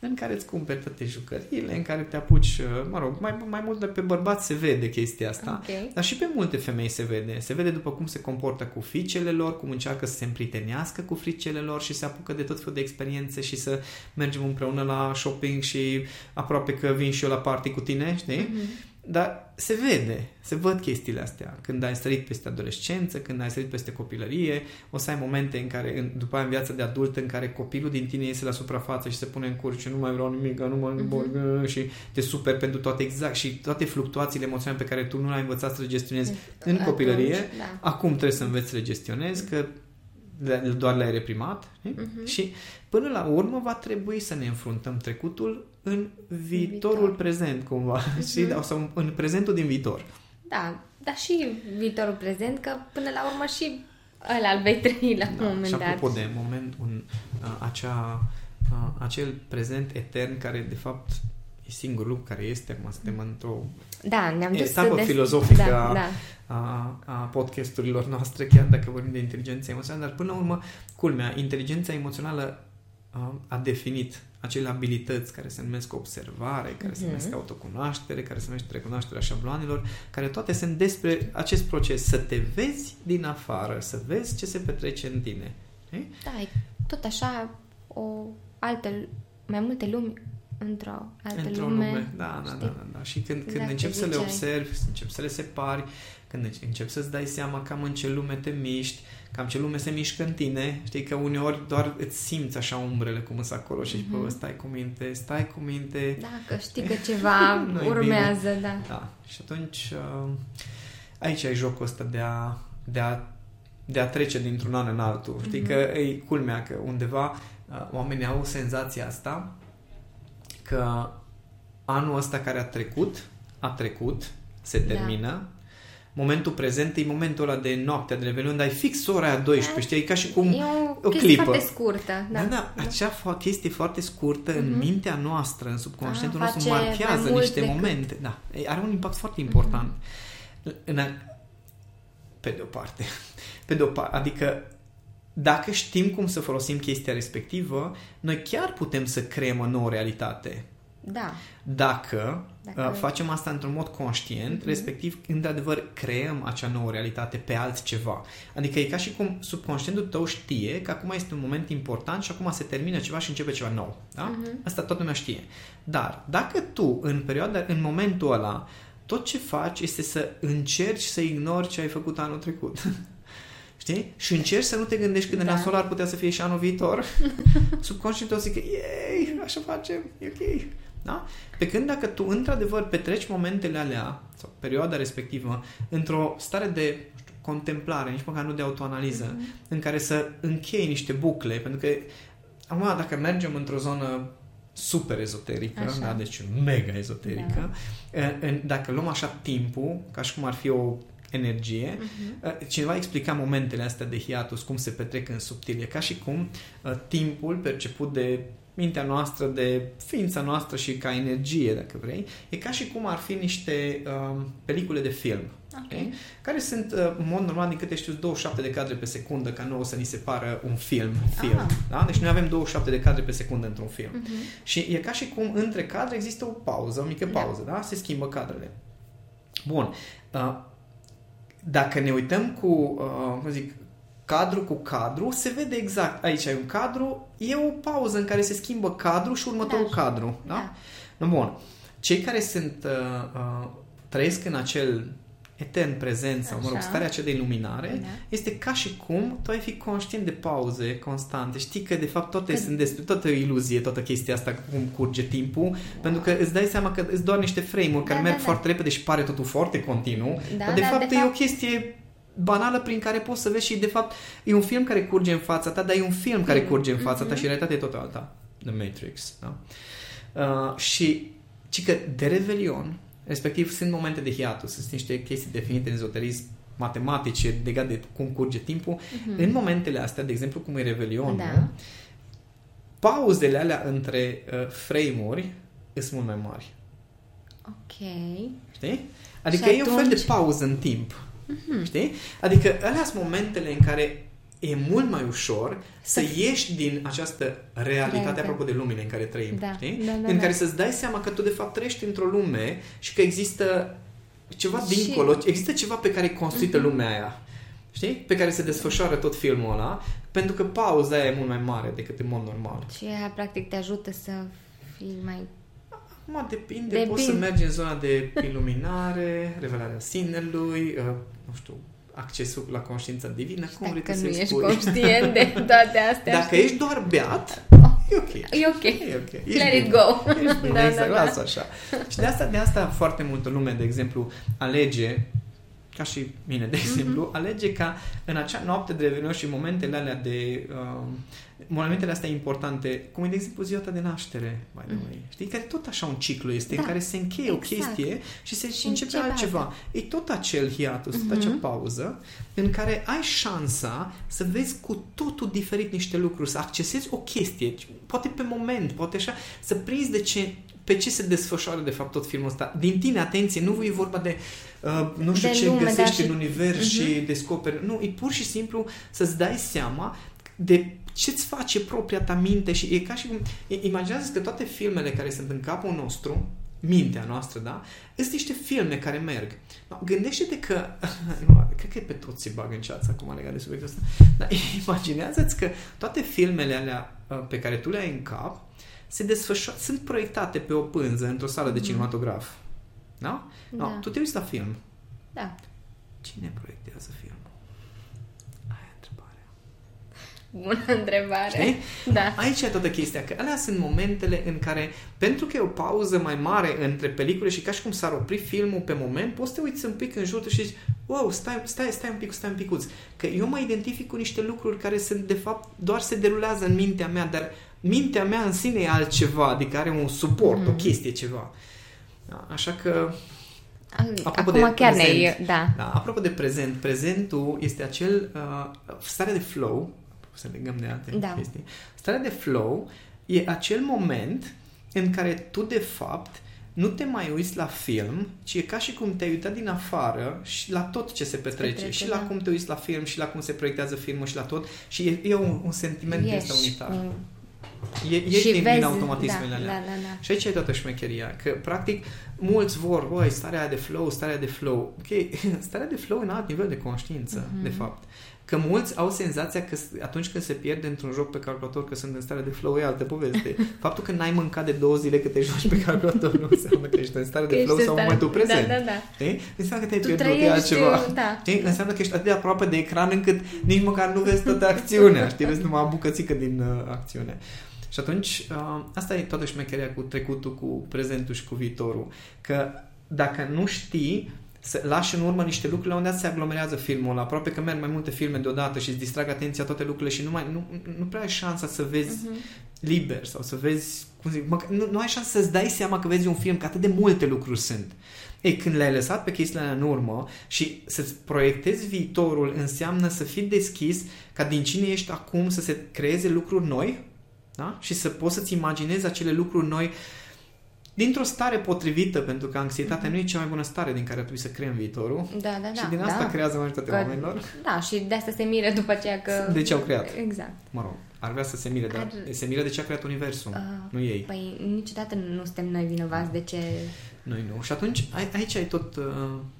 în care îți cumperi toate jucăriile, în care te apuci, uh, mă rog, mai, mai mult de pe bărbați se vede chestia asta, okay. dar și pe multe femei se vede. Se vede după cum se comportă cu fiicele lor, cum încearcă să se împritenească cu fiicele lor și se apucă de tot felul de experiențe și să mergem împreună la shopping și aproape că vin și eu la party cu tine, știi? Mm-hmm. Dar se vede, se văd chestiile astea. Când ai sărit peste adolescență, când ai sărit peste copilărie, o să ai momente în care, după aia în viața de adult, în care copilul din tine iese la suprafață și se pune în curs și nu mai vreau nimic, nu mai uh-huh. și te super pentru toate exact și toate fluctuațiile emoționale pe care tu nu le-ai învățat să le gestionezi în copilărie, da. acum trebuie să înveți să le gestionezi, că doar le-ai reprimat uh-huh. și până la urmă va trebui să ne înfruntăm trecutul în viitorul viitor. prezent cumva uh-huh. și, sau în prezentul din viitor. da, dar și viitorul prezent, că până la urmă și ăla îl vei trăi la Da, un moment și dat. apropo de moment, un, uh, acea, uh, acel prezent etern care de fapt e singurul lucru care este, acum suntem într-o Da, ne-am dus etapă des- filozofică da, a, da. a, a podcasturilor noastre, chiar dacă vorbim de inteligență emoțională, dar până la urmă, culmea, inteligența emoțională a, a definit acele abilități care se numesc observare, care se Mhm. numesc autocunoaștere, care se numește recunoașterea șabloanelor, care toate sunt despre acest proces, să te vezi din afară, să vezi ce se petrece în tine. Știi? Da, e tot așa o altă, mai multe lumi într-o altă Într-o lume. lume. Da, da, știi? da, da, da. Și când, când Exact, începi să le ziceai. observi, începi să le separi, când înce- începi să-ți dai seama cam în ce lume te miști, cam ce lume se mișcă în tine, știi că uneori doar îți simți așa umbrele cum sunt acolo și zici, Mhm. bă, stai cu minte, stai cu minte. Da, că știi că ceva (laughs) Nu-i urmează, da. Da. Și atunci uh, aici ai jocul ăsta de a, de a, de a trece dintr-un an în altul. Știi Mhm. că e culmea că undeva uh, oamenii au senzația asta că anul ăsta care a trecut, a trecut, se Da. termină. Momentul prezent e momentul ăla de noaptea de Revelion, dar e fix ora aia 12, știi? E ca și cum E o, o chestie clipă. foarte scurtă. Da, da, da, acea fo- chestie foarte scurtă în Mhm. mintea noastră, în subconștientul Da, nostru, face mai marchează mult niște decât- momente. Da, E- are un impact foarte important. În a... Pe de o parte. Pe de o parte. Adică dacă știm cum să folosim chestia respectivă, noi chiar putem să creăm o nouă realitate. da. Dacă, Dacă- Dacă... facem asta într-un mod conștient, Mhm. respectiv, într-adevăr, creăm acea nouă realitate pe altceva. Adică e ca și cum subconștientul tău știe că acum este un moment important și acum se termină ceva și începe ceva nou. Da? Mhm. Asta toată lumea știe. Dar dacă tu, în perioada, în momentul ăla, tot ce faci este să încerci să ignori ce ai făcut anul trecut. (laughs) Știi? Și încerci să nu te gândești cât de Da. nasol ar putea să fie și anul viitor. (laughs) Subconștientul o să zică, ei, așa facem, e ok. Da? Pe când dacă tu într-adevăr petreci momentele alea sau perioada respectivă într-o stare de nu știu, contemplare, nici măcar nu de autoanaliză, Mhm. în care să închei niște bucle, pentru că acum dacă mergem într-o zonă super ezoterică, Așa. da? deci mega ezoterică, Da. în- dacă luăm așa timpul, ca și cum ar fi o energie, Mhm. Cineva explica momentele astea de hiatus, cum se petrec în subtil. E ca și cum uh, timpul perceput de mintea noastră, de ființa noastră și ca energie, dacă vrei, e ca și cum ar fi niște uh, pelicule de film. Ok. Okay? Care sunt, uh, în mod normal, din câte știu, 27 de cadre pe secundă, ca nouă să ni se pară un film. film Ah. da? Deci noi avem 27 de cadre pe secundă într-un film. Mhm. Și e ca și cum între cadre există o pauză, o mică Da. pauză, da? Se schimbă cadrele. Bun. Uh, Dacă ne uităm cu, uh, cum zic, cadru cu cadru, se vede exact. Aici ai un cadru, e o pauză în care se schimbă cadru și următorul Da. cadru. Da? Da. No, Bun. Cei care sunt uh, uh, trăiesc în acel etern prezent sau, mă rog, Așa. starea aceea de iluminare, Da. este ca și cum tu ai fi conștient de pauze constante. Știi că, de fapt, toate Că- sunt despre, toată o iluzie, toată chestia asta, cum curge timpul, pentru că îți dai seama că îți doar niște frame-uri care Da, merg da, da. foarte repede și pare totul foarte continuu, Da, dar, de da, fapt, de e o fapt- chestie banală prin care poți să vezi și, de fapt, e un film care curge în fața ta, dar e un film care Film. curge în fața ta Mhm. și realitatea e tot alta. The Matrix, da? Uh, și ci că de revelion, respectiv sunt momente de hiatus, sunt niște chestii definite în ezoterism matematice legate de cum curge timpul. Mhm. În momentele astea, de exemplu, cum e revelionul, Da. pauzele alea între uh, frame-uri sunt mult mai mari. Ok. Știi? Adică Și e un fel de atunci- pauză în timp. Știi? Adică alea sunt momentele în care e mult mai ușor să ieși din această realitate Realitate. apropo de lumile în care trăim. Da, Știi? da, da, în da. care să-ți dai seama că tu de fapt trăiești într-o lume și că există ceva Și- dincolo, există ceva pe care e construită Mhm. lumea aia. Știi? Pe care se desfășoară tot filmul ăla, pentru că pauza aia e mult mai mare decât în mod normal. Și ea, practic, te ajută să fii mai... Acum depinde, Depinde. poți să mergi în zona de iluminare, revelarea sinelui, uh, nu știu, accesul la conștiința divină, cum vrei Dacă tu nu să-i ești spui. conștient de (laughs) toate astea. Dacă știi? ești doar beat, e ok. E ok. E ok. Ești Let bine. it go. Ești bine, (laughs) Da, exact, da, da. lasă așa. Și de asta, de asta foarte multă lume, de exemplu, alege ca și mine, de exemplu, Mhm. alege ca în acea noapte de revelion și momentele alea de, uh, momentele astea importante, cum e de exemplu ziua ta de naștere, by the way, știi, care tot așa un ciclu este, Da, în care se încheie exact. o chestie și se Și începe începe altceva. E tot acel hiatus, tot acea pauză în care ai șansa să vezi cu totul diferit niște lucruri, să accesezi o chestie, poate pe moment, poate așa, să prinzi de ce pe ce se desfășoară de fapt tot filmul ăsta. Din tine, atenție, nu e vorba de uh, nu știu De ce lume, găsești da, și- în univers și descoperi. Nu, e pur și simplu să-ți dai seama de ce-ți face propria ta minte și e ca și cum... i- Imaginează că toate filmele care sunt în capul nostru, mintea noastră, da? Sunt niște filme care merg. No, gândește-te că... (laughs) Nu, cred că pe toți se bagă în ceață acum legat de subiectul ăsta. Dar (laughs) imaginează-ți că toate filmele alea uh, pe care tu le ai în cap se desfășoară, sunt proiectate pe o pânză într-o sală de cinematograf. Da? No, Da. tu te uiți la film. Da. Cine proiectează filmul? Aia e întrebarea. Bună întrebare. Știi? Da. Aici e toată chestia, că alea sunt momentele în care, pentru că e o pauză mai mare între pelicule și ca și cum s-ar opri filmul pe moment, poți să te uiți un pic în jur și zici, wow, stai, stai, stai un pic, stai un picuț. Că eu mă identific cu niște lucruri care sunt, de fapt, doar se derulează în mintea mea, dar mintea mea în sine e altceva, adică are un suport, o chestie, ceva. Da, Așa că Apropo Acum de chiar prezent. ne Da. Da, apropo de prezent, prezentul este acel uh, stare de flow, să legăm de alte Da. chestii. Starea de flow e acel moment în care tu de fapt nu te mai uiți la film, ci e ca și cum te-ai uitat din afară și la tot ce se petrece. petrece, și la da. cum te uiți la film și la cum se proiectează filmul și la tot. Și e, e un, un sentiment din ăsta Ești unitar. cu- E, ești și din, vezi, din automatismele da, alea. da, da, da. Și aici e toată șmecheria, că practic mulți vor, băi, starea de flow, starea de flow. Ok, (laughs) starea de flow e un alt nivel de conștiință, Mhm. de fapt. Că mulți au senzația că s- atunci când se pierde într-un joc pe calculator că sunt în stare de flow e altă poveste. (laughs) Faptul că n-ai mâncat de două zile că te joci pe calculator nu înseamnă că ești în stare de Că flow ești sau în în stare- momentul prezent. Da, da, da. Știi? Înseamnă că te-ai Tu pierdut, e trăiești, altceva. da. Știi? Înseamnă că ești atât de aproape de ecran încât nici măcar nu vezi toată acțiunea. Știi? Vezi numai o bucățică din uh, acțiune. Și atunci, uh, asta e toată șmecheria cu trecutul, cu prezentul și cu viitorul. Că dacă nu știi să lași în urmă niște lucruri, la un dat se aglomerează filmul ăla. Aproape că merg mai multe filme deodată și îți distrag atenția toate lucrurile și nu, mai, nu, nu prea ai șansa să vezi liber sau să vezi, cum zic, măcar, nu, nu ai șansa să-ți dai seama că vezi un film, că atât de multe lucruri sunt. Ei, când le-ai lăsat pe chestiile alea în urmă și să-ți proiectezi viitorul înseamnă să fii deschis ca din cine ești acum să se creeze lucruri noi da? și să poți să-ți imaginezi acele lucruri noi dintr-o stare potrivită, pentru că anxietatea nu e cea mai bună stare din care ar trebui să creăm viitorul. Da, da, da. și din asta da. creează majoritatea Că- oamenilor. Da, și de asta se miră după aceea că... De ce au creat? Exact. Mă rog, ar vrea să se mire, dar Ar- se miră de ce a creat Universul, Uh, nu ei. Păi niciodată nu suntem noi vinovați de ce... Noi nu. Și atunci ai- aici ai tot, uh,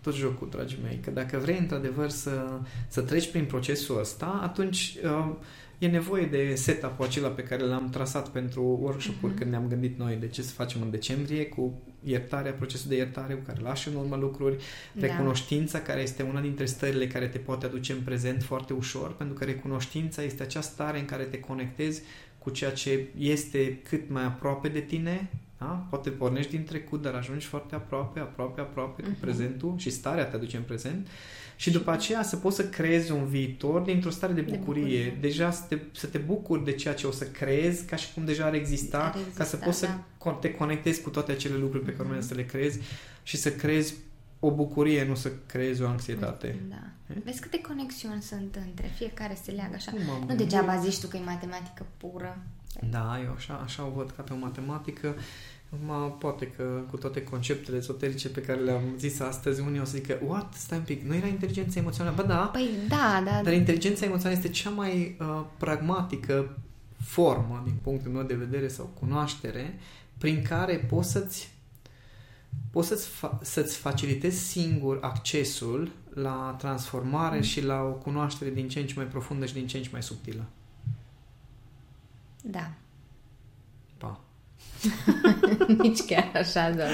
tot jocul, dragii mei, că dacă vrei într-adevăr să, să treci prin procesul ăsta, atunci uh, e nevoie de setup-ul acela pe care l-am trasat pentru workshop-uri Mhm. când ne-am gândit noi de ce să facem în decembrie cu iertarea, procesul de iertare cu care lași în urmă lucruri, Da. recunoștința care este una dintre stările care te poate aduce în prezent foarte ușor, pentru că recunoștința este acea stare în care te conectezi cu ceea ce este cât mai aproape de tine, da? poate pornești din trecut, dar ajungi foarte aproape, aproape, aproape cu Mhm. prezentul și starea te aduce în prezent și după aceea să poți să creezi un viitor dintr-o stare de De bucurie. bucurie. Deja să te, să te bucuri de ceea ce o să creezi ca și cum deja ar exista, Ar ca exista, să poți să da. con- te conectezi cu toate acele lucruri pe care Mhm. urmează să le creezi și să creezi o bucurie, nu să creezi o anxietate. Da. Vezi câte conexiuni sunt între fiecare se leagă așa. Cum am Nu gândit? degeaba zici tu că e matematică pură. Da, eu așa, așa o văd ca pe o matematică. Acum, poate că cu toate conceptele ezoterice pe care le-am zis astăzi, unii o să zică, what? Stai un pic, nu era inteligența emoțională? Bă, da, Păi da, da. dar inteligența emoțională este cea mai uh, pragmatică formă, din punctul meu de vedere, sau cunoaștere, prin care poți să-ți poți să-ți, fa- să-ți facilitezi singur accesul la transformare Mm. și la o cunoaștere din ce în ce mai profundă și din ce în ce mai subtilă. Da. Pa. (laughs) Nici chiar așa, doar.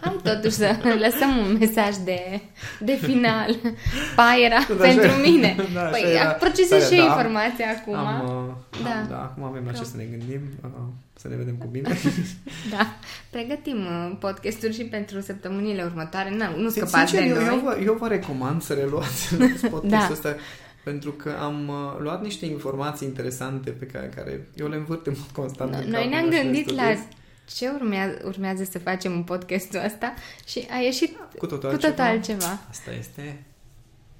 Hai totuși să lăsăm un mesaj de, de final. Pa era Da, pentru așa- mine. da, așa păi era. procesez Da, și eu da, informația acum. Am, uh, Da. am, da, acum avem la ce Că- să ne gândim, uh, să ne vedem cu bine. (laughs) Da. Pregătim uh, podcasturi și pentru săptămânile următoare. Nu, nu scăpați Sincer, de eu, noi. eu, vă, eu vă recomand să reluați (laughs) podcastul Da. ăsta pentru că am uh, luat niște informații interesante pe care, care eu le învârt în mod constant. No, în noi cap ne-am până și le gândit la studiez. Ce urmează, urmează să facem în podcastul ăsta și a ieșit Cu totul cu totul altceva. altceva. Asta este.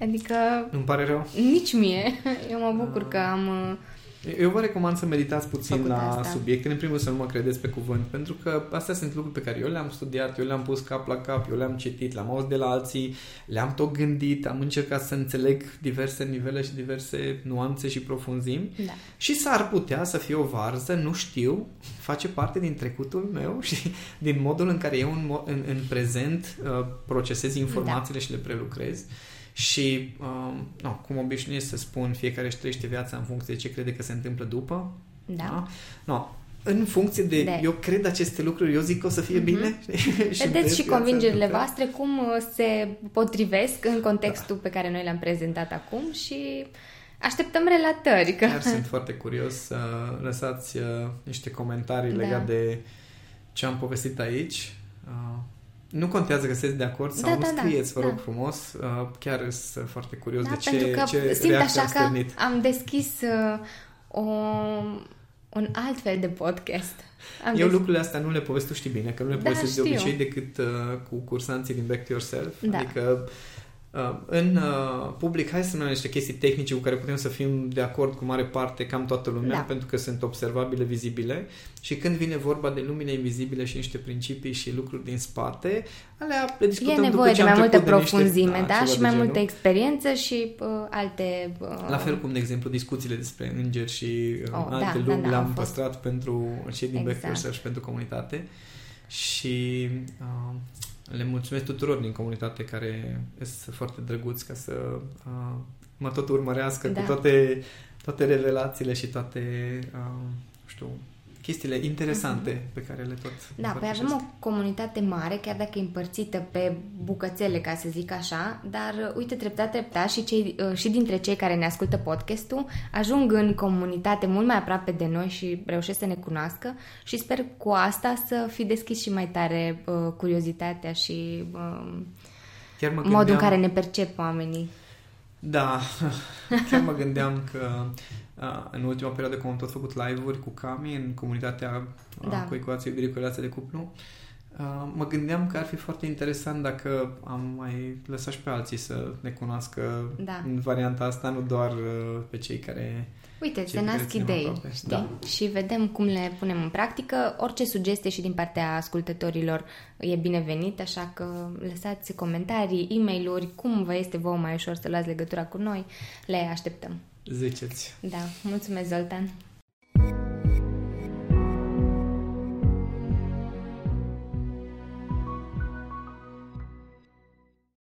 Adică Nu-mi pare rău. nici mie. Eu mă bucur Ah. că am... uh, Eu vă recomand să meditați puțin Făcut la asta. subiecte. În primul rând să nu mă credeți pe cuvânt, pentru că astea sunt lucruri pe care eu le-am studiat, eu le-am pus cap la cap, eu le-am citit, le-am auzit de la alții, le-am tot gândit, am încercat să înțeleg diverse nivele și diverse nuanțe și profunzimi Da. și s-ar putea să fie o varză, nu știu, face parte din trecutul meu (laughs) și din modul în care eu în, mo- în, în prezent uh, procesez informațiile și le prelucrez. Și, uh, no, cum obișnuiesc să spun, fiecare își trăiește viața în funcție de ce crede că se întâmplă după. Da. No, în funcție de, De- eu cred aceste lucruri, eu zic că o să fie Mhm. bine. (laughs) Vedeți și viața convingerile după. voastre cum uh, se potrivesc în contextul pe care noi le-am prezentat acum și așteptăm relatări. Că... Chiar sunt foarte curios să lăsați uh, niște comentarii Da. legate de ce am povestit aici. Uh, nu contează că sunteți de acord sau Da, nu da, da, scrieți, vă rog da. frumos. Uh, chiar sunt foarte curios Da, de ce, pentru că ce simt reacție așa am că stârnit. am deschis uh, o, un alt fel de podcast. Am Eu des- lucrurile astea nu le povestesc, tu știi bine, că nu le Da, povestesc de știu. obicei decât uh, cu cursanții din Back to Yourself. Da. Adică uh, în uh, public, hai să spunem niște chestii tehnice cu care putem să fim de acord cu mare parte, cam toată lumea, Da. pentru că sunt observabile, vizibile. Și când vine vorba de lumine invizibile și niște principii și lucruri din spate, alea le discutăm E după nevoie ce de am mai multă trecut de niște- profunzime, da, ceva și de mai genul. multă experiență și uh, alte... Uh, La fel cum, de exemplu, discuțiile despre îngeri și uh, Oh, da, alte da, lumi da, le-am au fost. păstrat pentru cei din Back to Exact. Yourself și pentru comunitate. Și uh, le mulțumesc tuturor din comunitate care sunt foarte drăguți ca să uh, mă tot urmărească Da. cu toate, toate revelațiile și toate, uh, nu știu, chestiile interesante pe care le tot Da, păi împărtășesc. avem o comunitate mare, chiar dacă e împărțită pe bucățele, ca să zic așa, dar uh, uite, treptat, treptat și, cei, uh, și dintre cei care ne ascultă podcastul ajung în comunitate mult mai aproape de noi și reușesc să ne cunoască și sper cu asta să fi deschis și mai tare uh, curiozitatea și uh, Chiar mă modul în gândeam- care ne percep oamenii. Da, (laughs) chiar mă gândeam că uh, în ultima perioadă, cum am tot făcut live-uri cu Cami în comunitatea uh, Da. cu ecuație iubire cu relație de cuplu, uh, mă gândeam că ar fi foarte interesant dacă am mai lăsat și pe alții să ne cunoască Da. în varianta asta, nu doar uh, pe cei care... Uite, Cei se pe care nasc ținem idei, aproape. știi? Da. Și vedem cum le punem în practică. Orice sugestie și din partea ascultătorilor e binevenit, așa că lăsați comentarii, e mail cum vă este vouă mai ușor să luați legătura cu noi. Le așteptăm. Ziceți. Da, mulțumesc, Zoltan!